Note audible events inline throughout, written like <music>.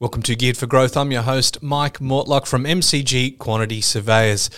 Welcome to Geared for Growth. I'm your host, Mike Mortlock from MCG Quantity Surveyors.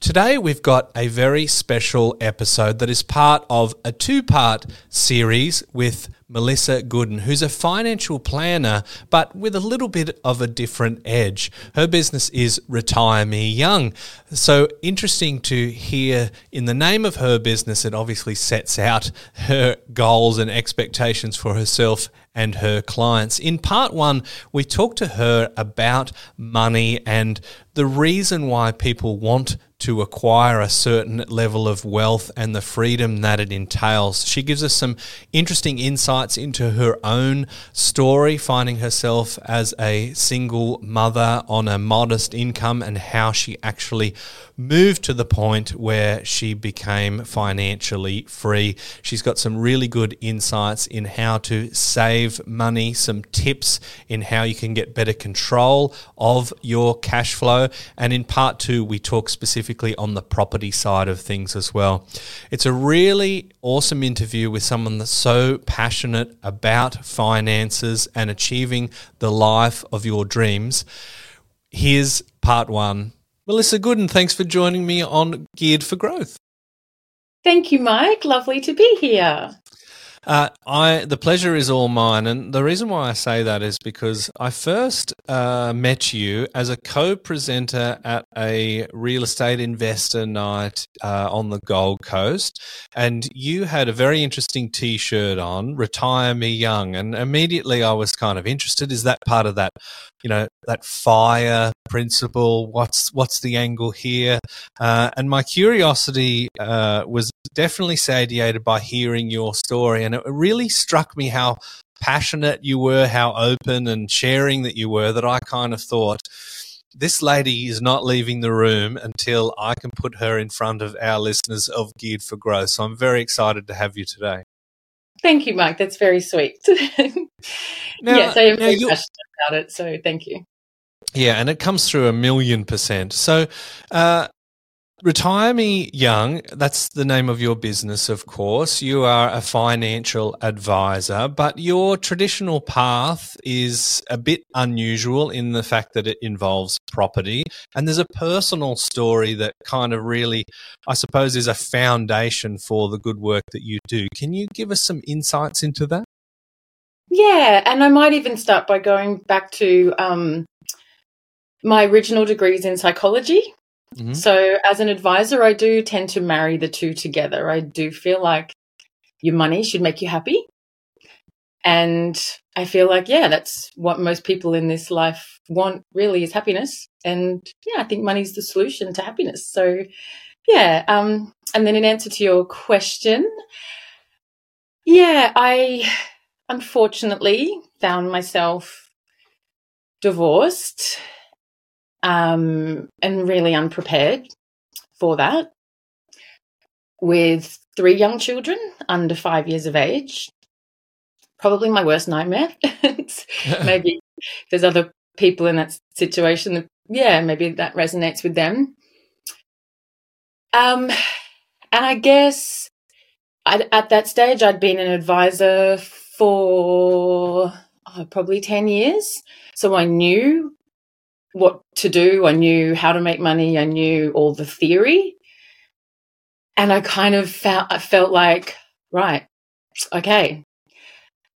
Today, we've got a very special episode that is part of a two part series with Melissa Goodin, who's a financial planner, but with a little bit of a different edge. Her business is Retire Me Young. So, interesting to hear in the name of her business, it obviously sets out her goals and expectations for herself and her clients. In part one, we talked to her about money and the reason why people want to acquire a certain level of wealth and the freedom that it entails. She gives us some interesting insights into her own story, finding herself as a single mother on a modest income and how she actually moved to the point where she became financially free. She's got some really good insights in how to save money, some tips in how you can get better control of your cash flow. And in part two, we talk specifically on the property side of things as well. It's a really awesome interview with someone that's so passionate about finances and achieving the life of your dreams. Here's part one Melissa Goodin, thanks for joining me on Geared for Growth. Thank you, Mike. Lovely to be here. Uh, I the pleasure is all mine, and the reason why I say that is because I first uh, met you as a co-presenter at a real estate investor night uh, on the Gold Coast, and you had a very interesting T-shirt on, "Retire Me Young," and immediately I was kind of interested. Is that part of that you know that fire principle what's what's the angle here? Uh, and my curiosity uh, was definitely satiated by hearing your story and it really struck me how passionate you were how open and sharing that you were that i kind of thought this lady is not leaving the room until i can put her in front of our listeners of geared for growth. So i'm very excited to have you today Thank you, Mike. That's very sweet. <laughs> now, yes, I am very passionate about it. So thank you. Yeah, and it comes through a million percent. So, uh, Retire Me Young, that's the name of your business, of course. You are a financial advisor, but your traditional path is a bit unusual in the fact that it involves property. And there's a personal story that kind of really, I suppose, is a foundation for the good work that you do. Can you give us some insights into that? Yeah, and I might even start by going back to um, my original degrees in psychology. Mm-hmm. So, as an advisor, I do tend to marry the two together. I do feel like your money should make you happy. And I feel like, yeah, that's what most people in this life want really is happiness. And yeah, I think money's the solution to happiness. So, yeah. Um, and then in answer to your question, yeah, I unfortunately found myself divorced um, and really unprepared for that with three young children under five years of age. Probably my worst nightmare. <laughs> <laughs> maybe there's other people in that situation that, yeah, maybe that resonates with them. Um, and I guess I'd, at that stage, I'd been an advisor for oh, probably 10 years. So I knew what to do. I knew how to make money. I knew all the theory. And I kind of felt, I felt like, right, okay,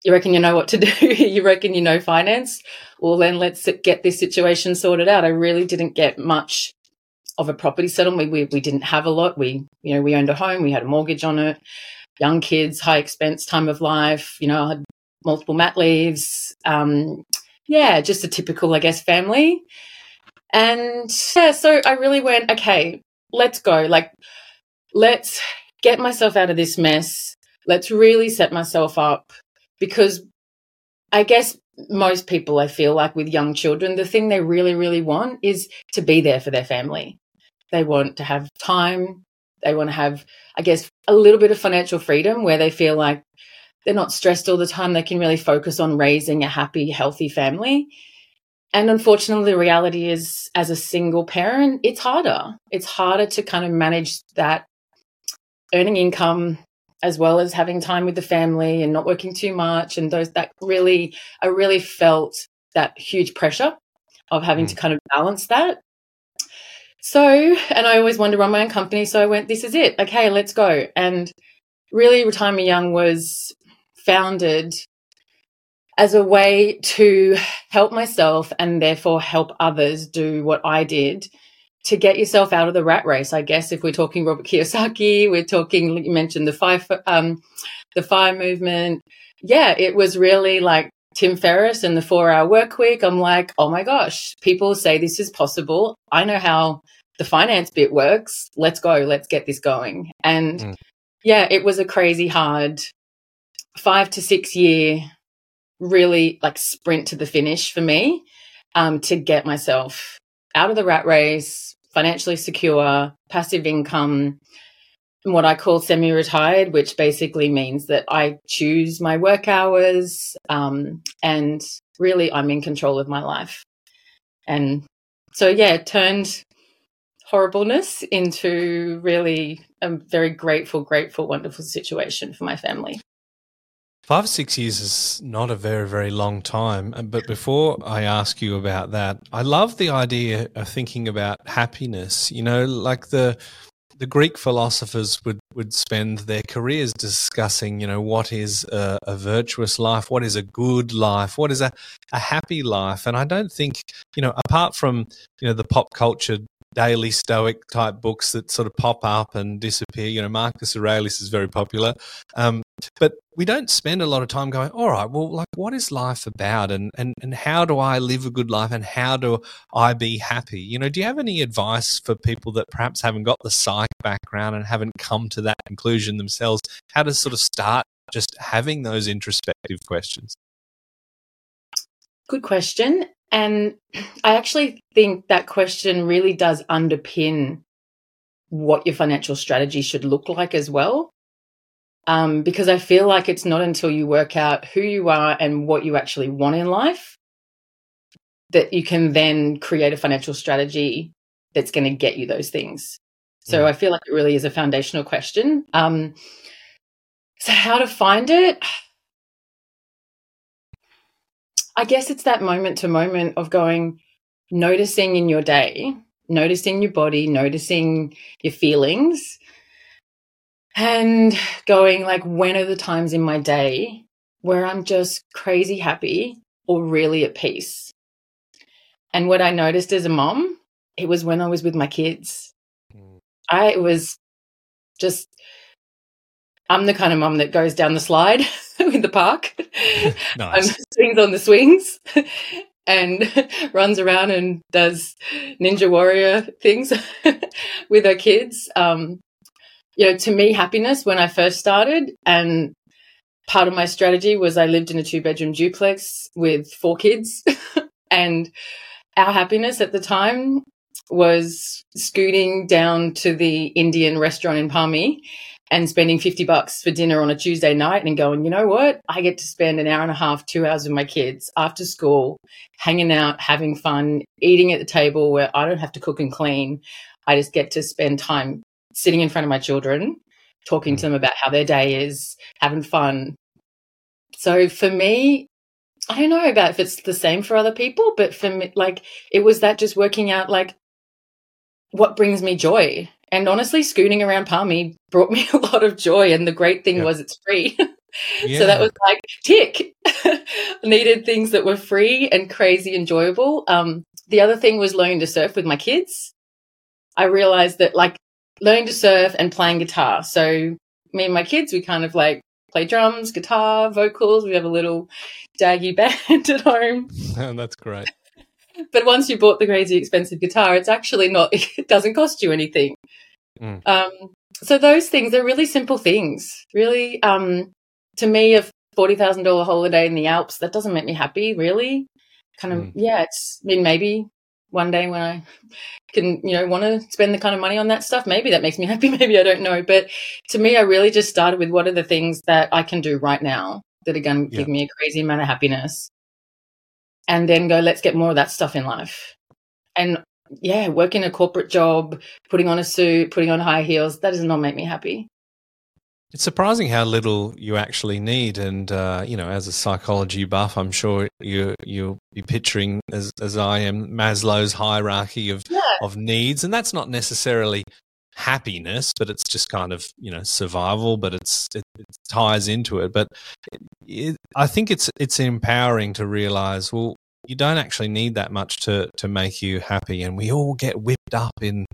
you reckon you know what to do? <laughs> you reckon you know finance? Well, then let's get this situation sorted out. I really didn't get much of a property settlement. We, we, didn't have a lot. We, you know, we owned a home, we had a mortgage on it, young kids, high expense time of life, you know, I had multiple mat leaves. Um, yeah, just a typical, I guess, family. And yeah, so I really went, okay, let's go. Like, let's get myself out of this mess. Let's really set myself up because I guess most people, I feel like with young children, the thing they really, really want is to be there for their family. They want to have time. They want to have, I guess, a little bit of financial freedom where they feel like they're not stressed all the time. They can really focus on raising a happy, healthy family. And unfortunately, the reality is, as a single parent, it's harder. It's harder to kind of manage that earning income as well as having time with the family and not working too much. And those that really, I really felt that huge pressure of having mm. to kind of balance that. So, and I always wanted to run my own company. So I went, this is it. Okay, let's go. And really, Retire Me Young was founded as a way to help myself and therefore help others do what I did to get yourself out of the rat race. I guess if we're talking Robert Kiyosaki, we're talking. You mentioned the fire, um, the fire movement. Yeah, it was really like Tim Ferriss and the Four Hour Work Week. I'm like, oh my gosh, people say this is possible. I know how the finance bit works. Let's go. Let's get this going. And mm. yeah, it was a crazy hard five to six year really like sprint to the finish for me um, to get myself out of the rat race, financially secure, passive income, what I call semi retired, which basically means that I choose my work hours um, and really I'm in control of my life. And so, yeah, turned horribleness into really a very grateful, grateful, wonderful situation for my family. Five, six years is not a very, very long time. Uh, but before I ask you about that, I love the idea of thinking about happiness. You know, like the the Greek philosophers would, would spend their careers discussing, you know, what is a, a, virtuous life, what is a good life, what is a, a happy life. And I don't think, you know, apart from, you know, the pop culture daily stoic type books that sort of pop up and disappear. You know, Marcus Aurelius is very popular. Um, but we don't spend a lot of time going, all right, well, like, what is life about? And, and, and how do I live a good life? And how do I be happy? You know, do you have any advice for people that perhaps haven't got the psych background and haven't come to that conclusion themselves? How to sort of start just having those introspective questions? Good question. And I actually think that question really does underpin what your financial strategy should look like as well. Um, because I feel like it's not until you work out who you are and what you actually want in life that you can then create a financial strategy that's going to get you those things. So I feel like it really is a foundational question. Um, so, how to find it? I guess it's that moment to moment of going, noticing in your day, noticing your body, noticing your feelings, and going like, when are the times in my day where I'm just crazy happy or really at peace? And what I noticed as a mom, it was when I was with my kids. Mm. I was just I'm the kind of mom that goes down the slide <laughs> <laughs> in the park, <laughs> <laughs> nice. and swings on the swings, and runs around and does ninja warrior things with her kids. Um, you know, to me, happiness when I first started, and part of my strategy was I lived in a two bedroom duplex with four kids, and our happiness at the time was scooting down to the Indian restaurant in Palmy and spending 50 bucks for dinner on a Tuesday night and going, you know what? I get to spend an hour and a half, two hours with my kids after school, hanging out, having fun, eating at the table where I don't have to cook and clean. I just get to spend time sitting in front of my children, talking to mm. them about how their day is, having fun. So for me, I don't know about if it's the same for other people, but for me, like, it was that just working out, like, what brings me joy and honestly, scooting around Palmy brought me <laughs> a lot of joy. And the great thing was it's free. yeah. <laughs> So that was like tick. <laughs> Needed things that were free and crazy enjoyable. Um, the other thing was learning to surf with my kids. I realized that like learning to surf and playing guitar. So me and my kids, we kind of like play drums, guitar, vocals. We have a little daggy band at home. that's great. But once you bought the crazy expensive guitar, it's actually not, <laughs> it doesn't cost you anything. Mm. Um, so those things are really simple things. Really, um, to me, a forty thousand dollar holiday in the Alps that doesn't make me happy. Really, kind of mm. yeah. It's I mean maybe one day when I can you know want to spend the kind of money on that stuff, maybe that makes me <laughs> happy. Maybe I don't know. But to me, I really just started with what are the things that I can do right now that are going to yeah. give me a crazy amount of happiness, and then go let's get more of that stuff in life. And yeah, working a corporate job, putting on a suit, putting on high heels, that does not make me happy. It's surprising how little you actually need, and uh, you know, as a psychology buff, I'm sure you you'll be picturing as as I am Maslow's hierarchy of Yeah. of needs, and that's not necessarily happiness, but it's just kind of you know survival, but it's it, ties into it. But it, I think it's it's empowering to realize well you don't actually need that much to to make you happy and we all get whipped up in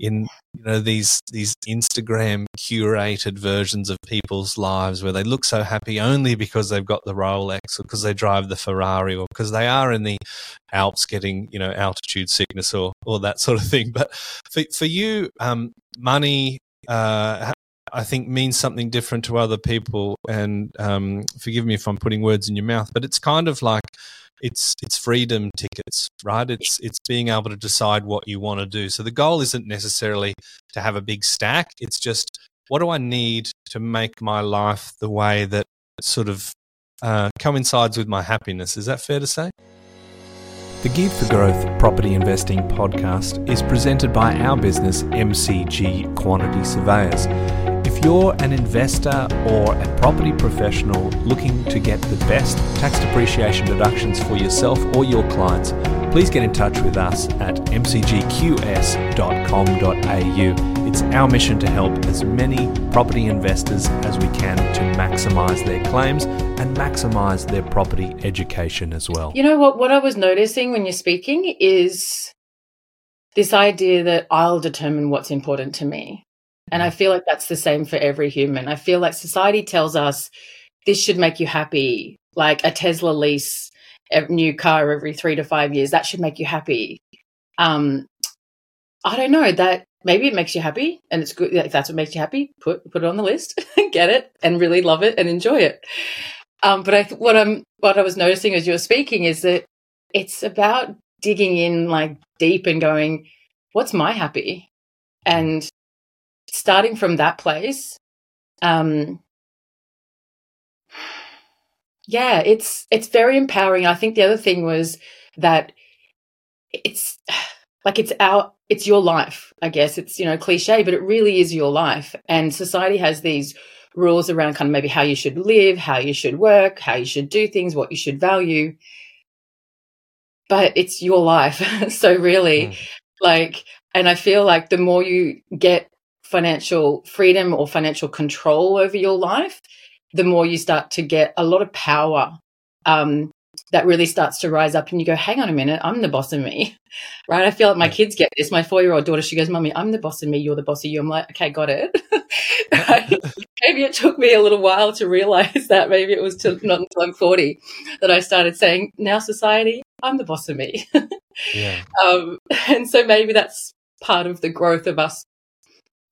in you know these these instagram curated versions of people's lives where they look so happy only because they've got the rolex or because they drive the ferrari or because they are in the alps getting you know altitude sickness or or that sort of thing but for for you um money uh I think means something different to other people, and um, forgive me if I'm putting words in your mouth, but it's kind of like it's it's freedom tickets, right? It's it's being able to decide what you want to do. So the goal isn't necessarily to have a big stack. It's just what do I need to make my life the way that sort of uh, coincides with my happiness. Is that fair to say? The Geared for Growth Property Investing podcast is presented by our business, MCG Quantity Surveyors. You're an investor or a property professional looking to get the best tax depreciation deductions for yourself or your clients, please get in touch with us at mcgqs.com.au. It's our mission to help as many property investors as we can to maximize their claims and maximize their property education as well. You know what? What I was noticing when you're speaking is this idea that I'll determine what's important to me. And I feel like that's the same for every human. I feel like society tells us this should make you happy, like a Tesla lease, a new car every three to five years. That should make you happy. Um, I don't know that maybe it makes you happy, and it's good if that's what makes you happy. Put put it on the list, <laughs> get it, and really love it and enjoy it. Um, but I, what I'm what I was noticing as you were speaking is that it's about digging in like deep and going, what's my happy, and starting from that place. Um, yeah, it's it's very empowering. I think the other thing was that it's <sighs> like it's our it's your life. I guess it's you know cliche, but it really is your life. And society has these rules around kind of maybe how you should live, how you should work, how you should do things, what you should value. But it's your life. <laughs> so really, Mm. like, and I feel like the more you get financial freedom or financial control over your life, the more you start to get a lot of power. Um, that really starts to rise up and you go, hang on a minute, I'm the boss of me. <laughs> Right. I feel like my kids get this. My four year old daughter, she goes, Mummy, I'm the boss of me, you're the boss of you. I'm like, okay, got it. <laughs> Right? <laughs> maybe it took me a little while to realize that. Maybe it was to, not until I'm 40 that I started saying, now society, I'm the boss of me. Yeah. um, and so maybe that's part of the growth of us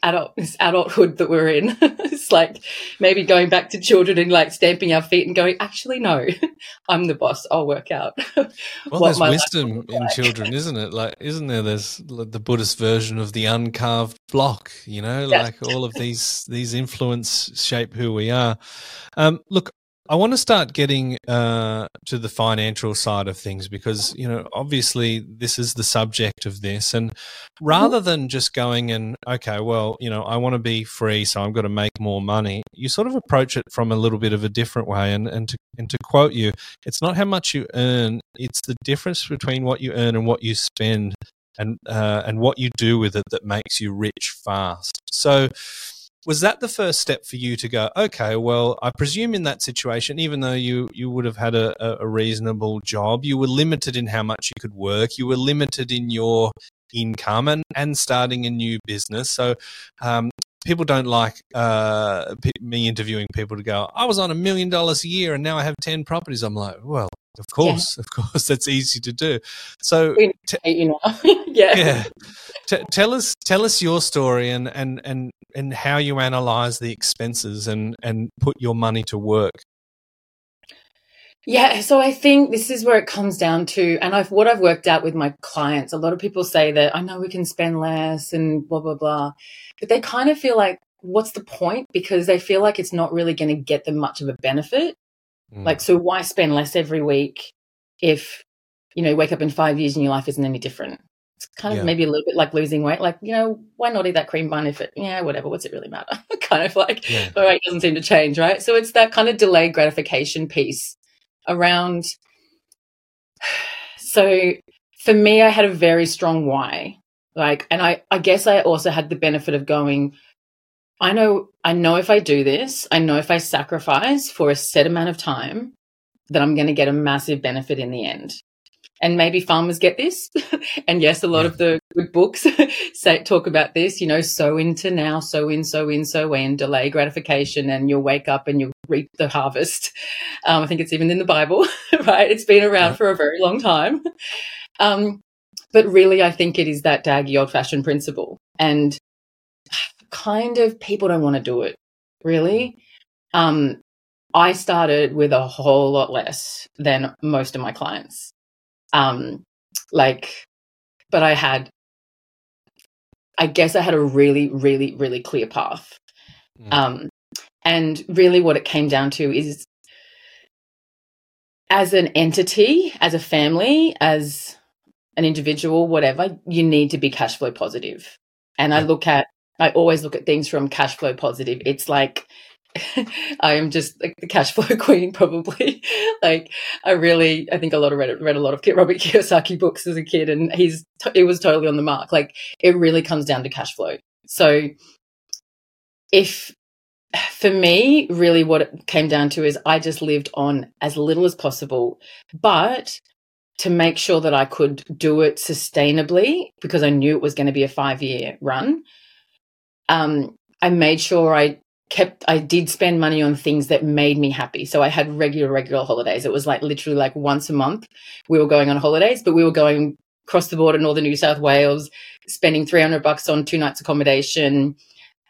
adult this adulthood that we're in. <laughs> it's like maybe going back to children and like stamping our feet and going, actually, no, <laughs> I'm the boss. I'll work out. <laughs> Well, what there's wisdom in like. children, isn't it? Like, isn't there? There's the Buddhist version of the uncarved block. You know, Yes. like all of these these influence shape who we are. Um, look, I want to start getting uh, to the financial side of things because you know, obviously, this is the subject of this, and rather than just going and okay, well, you know, I want to be free, so I'm going to make more money. You sort of approach it from a little bit of a different way, and and to and to quote you, it's not how much you earn; it's the difference between what you earn and what you spend, and uh, and what you do with it that makes you rich fast. So, was that the first step for you to go? Okay, well, I presume in that situation, even though you you would have had a, a- reasonable job, you were limited in how much you could work. You were limited in your income and and starting a new business. So. Um, People don't like uh, me interviewing people to go. I was on a million dollars a year and now I have ten properties. I'm like, well, of course, of course, that's easy to do. So, t- you know. <laughs> yeah. yeah, T- tell us, tell us your story and and and and how you analyze the expenses and and put your money to work. Yeah, so I think this is where it comes down to, and I've what I've worked out with my clients. A lot of people say that I know we can spend less and blah blah blah, but they kind of feel like, what's the point? Because they feel like it's not really going to get them much of a benefit. Mm. Like, so why spend less every week if you know you wake up in five years and your life isn't any different? It's kind of Yeah. maybe a little bit like losing weight. Like, you know, why not eat that cream bun if it, yeah, whatever, what's it really matter? <laughs> kind of like, Yeah. my weight doesn't seem to change, right? So it's that kind of delayed gratification piece around. <sighs> So for me, I had a very strong why. Like, and I, I guess I also had the benefit of going, I know, I know if I do this, I know if I sacrifice for a set amount of time, that I'm going to get a massive benefit in the end. And maybe farmers get this. <laughs> and yes, a lot Yeah. of the good books <laughs> say talk about this, you know, sow into now, sow in, sow in, sow in, delay gratification, and you'll wake up and you'll reap the harvest. <laughs> Um, I think it's even in the Bible, right? It's been around Yeah. for a very long time. Um, but really, I think it is that daggy old fashioned principle. And <sighs> kind of people don't want to do it, really. Um, I started with a whole lot less than most of my clients. Um, like, but I had, I guess I had a really, really, really clear path. Mm. Um, and really, what it came down to is as an entity, as a family, as an individual, whatever, you need to be cash flow positive. And I look at, I always look at things from cash flow positive. It's like, <laughs> I am just like the cash flow <laughs> queen, probably. like, I really, I think a lot of read, read a lot of Robert Kiyosaki books as a kid, and he's, it was totally on the mark. Like, it really comes down to cash flow. So, if for me, really what it came down to is I just lived on as little as possible, but to make sure that I could do it sustainably because I knew it was going to be a five year run. Um, I made sure I kept, I did spend money on things that made me happy. So I had regular, regular holidays. It was like literally like once a month we were going on holidays, but we were going across the border, northern New South Wales, spending 300 bucks on two nights accommodation.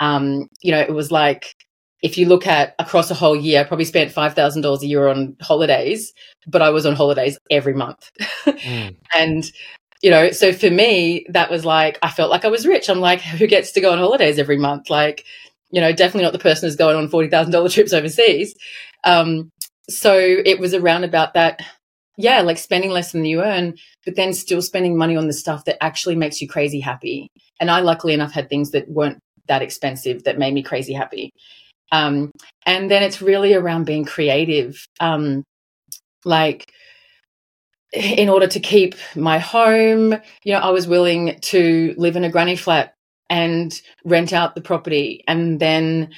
Um, you know, it was like, if you look at across a whole year, I probably spent five thousand dollars a year on holidays, but I was on holidays every month. Mm. <laughs> and you know, so for me, that was like I felt like I was rich. I'm like, who gets to go on holidays every month? Like, you know, definitely not the person who's going on forty thousand dollar trips overseas. Um, so it was around about that, yeah, like spending less than you earn, but then still spending money on the stuff that actually makes you crazy happy. And I, luckily enough, had things that weren't that expensive that made me crazy happy. Um, and then it's really around being creative. Um, like, in order to keep my home, you know, I was willing to live in a granny flat and rent out the property. And then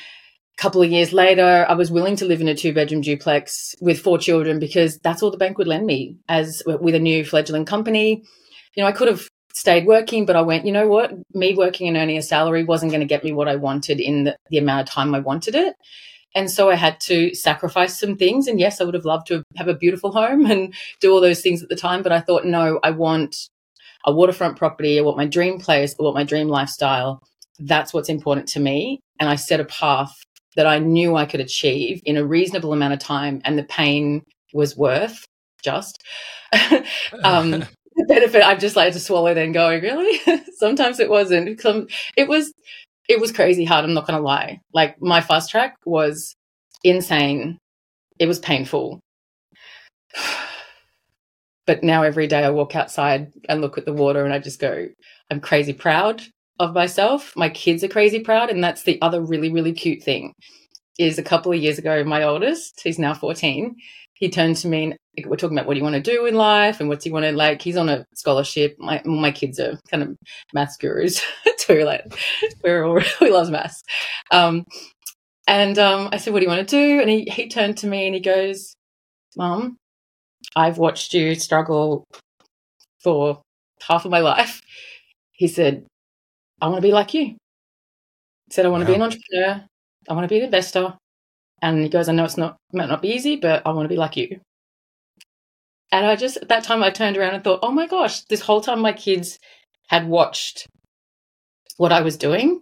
a couple of years later, I was willing to live in a two bedroom duplex with four children because that's all the bank would lend me as with a new fledgling company. You know, I could have stayed working, but I went, you know what? Me working and earning a salary wasn't going to get me what I wanted in the, the amount of time I wanted it. And so I had to sacrifice some things. And yes, I would have loved to have a beautiful home and do all those things at the time. But I thought, no, I want a waterfront property. I want my dream place. I want my dream lifestyle. That's what's important to me. And I set a path that I knew I could achieve in a reasonable amount of time. And the pain was worth just. <laughs> um, <laughs> the benefit I'm just like to swallow then going, really? <laughs> Sometimes it wasn't. Some, it was it was crazy hard, I'm not gonna lie. Like my fast track was insane. It was painful. <sighs> <sighs> But now every day I walk outside and look at the water and I just go, I'm crazy proud of myself. My kids are crazy proud. And that's the other really, really cute thing is a couple of years ago, my oldest, he's now 14, he turned to me and we're talking about what do you want to do in life and what's he want to like he's on a scholarship my my kids are kind of maths gurus <laughs> too like we're all <laughs> we loves maths um and um i said what do you want to do and he he turned to me and he goes mom i've watched you struggle for half of my life. He said i want to be like you. He said i want to be an entrepreneur. I want to be an investor. And he goes i know it's not might not be easy but i want to be like you. And I just, at that time, I turned around and thought, oh my gosh, this whole time my kids had watched what I was doing.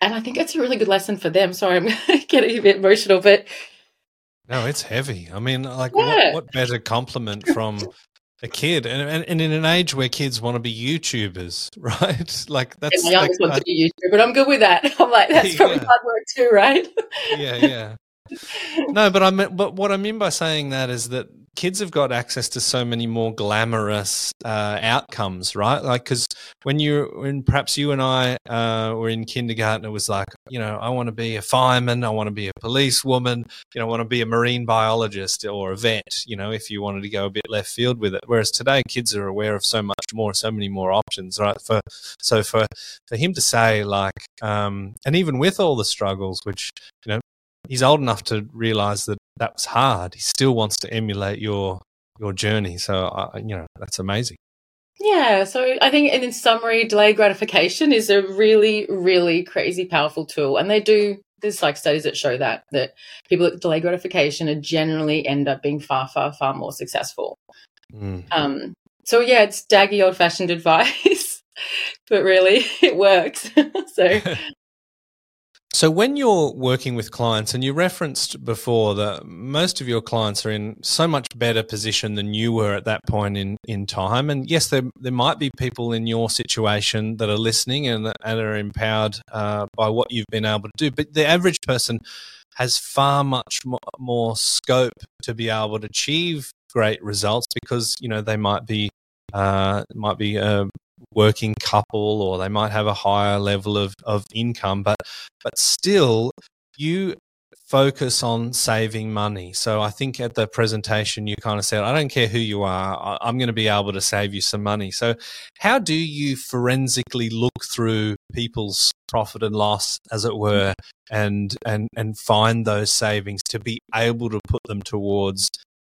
And I think it's a really good lesson for them. Sorry, I'm <laughs> getting a bit emotional, but No, it's heavy. I mean, like, Yeah. what, what better compliment from a kid? And, and, and in an age where kids want to be YouTubers, <laughs> right? Like, that's my like, youngest wants to be YouTuber, but I'm good with that. <laughs> I'm like, that's <laughs> probably Yeah. hard work too, right? yeah, yeah. No, but I mean, but what I mean by saying that is that kids have got access to so many more glamorous uh, outcomes, right? Like, because when you, when perhaps you and I uh, were in kindergarten, it was like, you know, I want to be a fireman, I want to be a policewoman, you know, I want to be a marine biologist or a vet, you know, if you wanted to go a bit left field with it. Whereas today, kids are aware of so much more, so many more options, right? For so for for him to say like, um, and even with all the struggles, which you know, he's old enough to realize that that was hard. He still wants to emulate your your journey. So uh, you know that's amazing. Yeah, so I think in summary, delayed gratification is a really, really crazy powerful tool, and they do. There's like studies that show that that people at delayed gratification are generally end up being far, far, far more successful. Mm. Um, so yeah, it's daggy old fashioned <laughs> advice, but really it works. <laughs> so So, when you're working with clients, and you referenced before that most of your clients are in so much better position than you were at that point in, in time. And yes, there, there might be people in your situation that are listening and, and are empowered uh, by what you've been able to do. But the average person has far much more scope to be able to achieve great results because, you know, they might be uh, might be uh, working couple or they might have a higher level of, of income, but but still you focus on saving money. So I think at the presentation you kind of said, I don't care who you are, I'm going to be able to save you some money. So how do you forensically look through people's profit and loss, as it were, and and and find those savings to be able to put them towards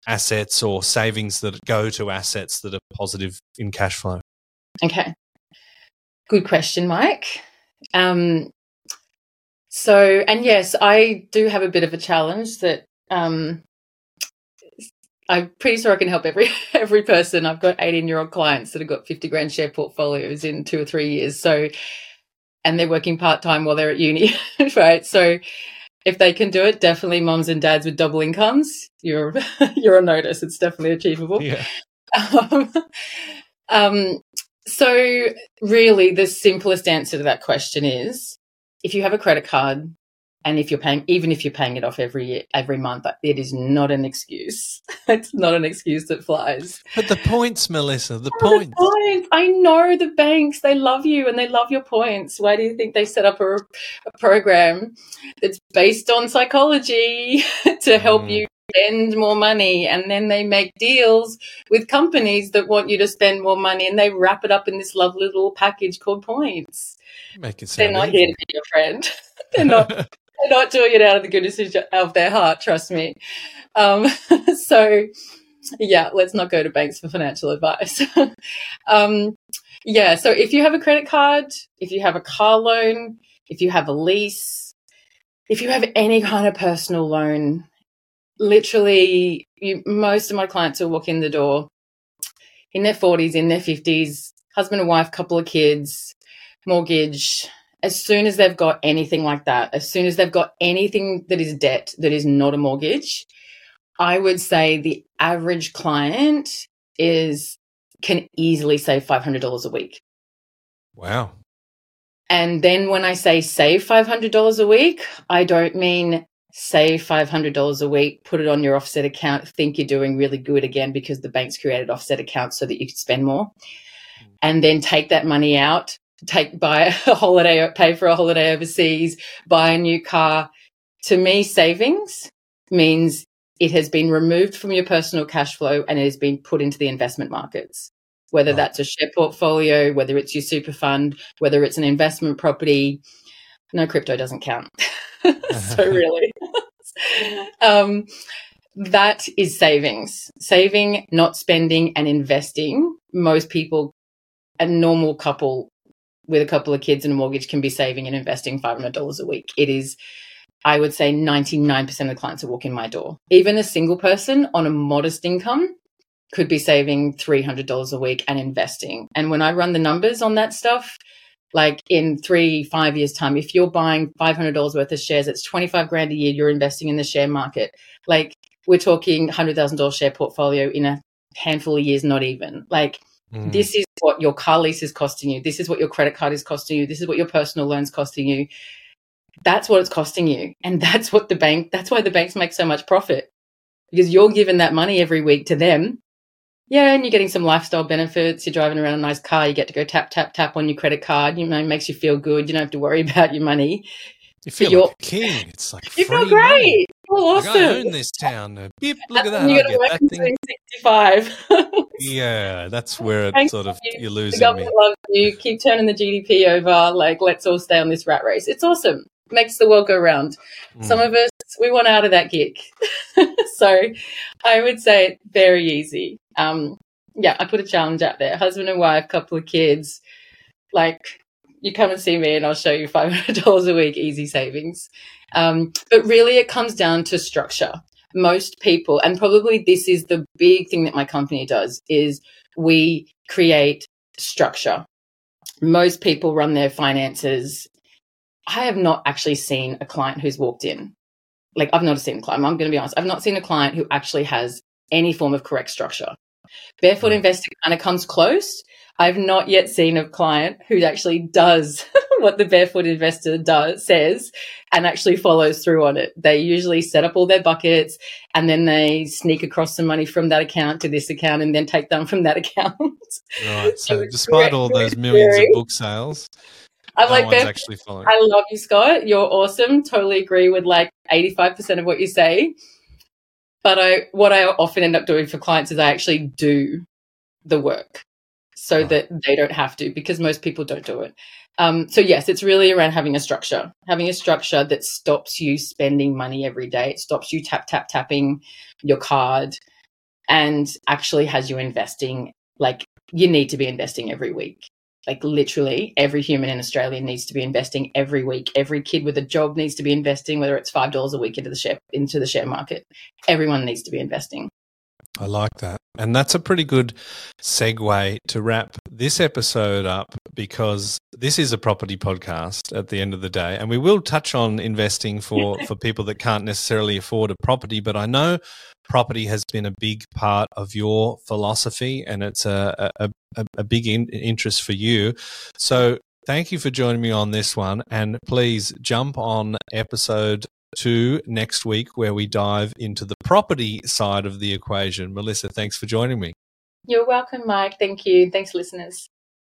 assets or savings that go to assets that are positive in cash flow? Okay. Good question, Mike. Um, so, and yes, I do have a bit of a challenge that um, I'm pretty sure I can help every <laughs> every person. I've got 18 year old clients that have got 50 grand share portfolios in two or three years. So, and they're working part time while they're at uni, <laughs> right? So, if they can do it, definitely moms and dads with double incomes, you're <laughs> you're on notice. It's definitely achievable. Yeah. Um, um, so, really, the simplest answer to that question is if you have a credit card and if you're paying, even if you're paying it off every year, every month, it is not an excuse. <laughs> it's not an excuse that flies. But the points, Melissa, the oh, points. The points. I know the banks, they love you and they love your points. Why do you think they set up a, a program that's based on psychology <laughs> to help mm. you spend more money and then they make deals with companies that want you to spend more money and they wrap it up in this lovely little package called points. Make it They're not easy. here to be your friend. <laughs> they're not they're not doing it out of the goodness of their heart, trust me. Um, <laughs> so yeah, let's not go to banks for financial advice. <laughs> um, yeah, so if you have a credit card, if you have a car loan, if you have a lease, if you have any kind of personal loan, literally you, most of my clients will walk in the door in their 40s, in their 50s, husband and wife, couple of kids, mortgage. As soon as they've got anything like that, as soon as they've got anything that is debt that is not a mortgage, I would say the average client is can easily save $500 a week. Wow. And then when I say save $500 a week, I don't mean save $500 a week, put it on your offset account, think you're doing really good again because the bank's created offset accounts so that you can spend more. Mm. And then take that money out, take <laughs> buy a holiday, pay for a holiday overseas, buy a new car. To me, savings means it has been removed from your personal cash flow and it has been put into the investment markets. Whether that's a share portfolio, whether it's your super fund, whether it's an investment property, no crypto doesn't count. <laughs> so <laughs> really, <laughs> um, that is savings. Saving, not spending, and investing. Most people, a normal couple with a couple of kids and a mortgage, can be saving and investing five hundred dollars a week. It is. I would say 99% of the clients that walk in my door. Even a single person on a modest income could be saving $300 a week and investing. And when I run the numbers on that stuff, like in three, five years' time, if you're buying $500 worth of shares, it's 25 grand a year you're investing in the share market. Like we're talking $100,000 share portfolio in a handful of years, not even. Like mm. this is what your car lease is costing you. This is what your credit card is costing you. This is what your personal loan's costing you. That's what it's costing you. And <laughs> that's what the bank, that's why the banks make so much profit because you're giving that money every week to them. Yeah, and you're getting some lifestyle benefits. You're driving around a nice car. You get to go tap, tap, tap on your credit card. You know, it makes you feel good. You don't have to worry <laughs> about your money. You feel like a king. It's like you free feel great. money. Oh, awesome. Like, I own this town. Uh, beep, look at that. And you got to get work that until thing. 65. <laughs> Yeah, that's where it sort of you. you're the losing me. government loves you. Keep turning the GDP over. Like, let's all stay on this rat race. It's awesome. Makes the world go round. Mm. Some of us, we want out of that gig. <laughs> so I would say very easy. Um, yeah, I put a challenge out there. Husband and wife, couple of kids. Like, you come and see me and I'll show you $500 a week, easy savings. Um, but really, it comes down to structure. Most people, and probably this is the big thing that my company does, is we create structure. Most people run their finances. I have not actually seen a client who's walked in. Like, I've not seen a client. I'm going to be honest. I've not seen a client who actually has any form of correct structure. Barefoot hmm. Right. Investor kind of comes close. I've not yet seen a client who actually does <laughs> what the Barefoot Investor does says and actually follows through on it. They usually set up all their buckets and then they sneak across some money from that account to this account and then take them from that <laughs> account. Right. So, it's despite all those millions of book sales, I'm no like, one's actually following. I love you, Scott. You're awesome. Totally agree with like 85% of what you say. But I, what I often end up doing for clients is I actually do the work so Right. that they don't have to because most people don't do it. Um, so yes, it's really around having a structure, having a structure that stops you spending money every day. It stops you tap, tap, tapping your card and actually has you investing like you need to be investing every week like literally every human in Australia needs to be investing every week. Every kid with a job needs to be investing, whether it's five dollars a week into the share into the share market. Everyone needs to be investing. I like that. And that's a pretty good segue to wrap this episode up because this is a property podcast at the end of the day. And we will touch on investing for, for people that can't necessarily afford a property. But I know property has been a big part of your philosophy and it's a, a, a, a big in, interest for you. So thank you for joining me on this one. And please jump on episode two next week where we dive into the property side of the equation. Melissa, thanks for joining me. You're welcome, Mike. Thank you. Thanks, listeners.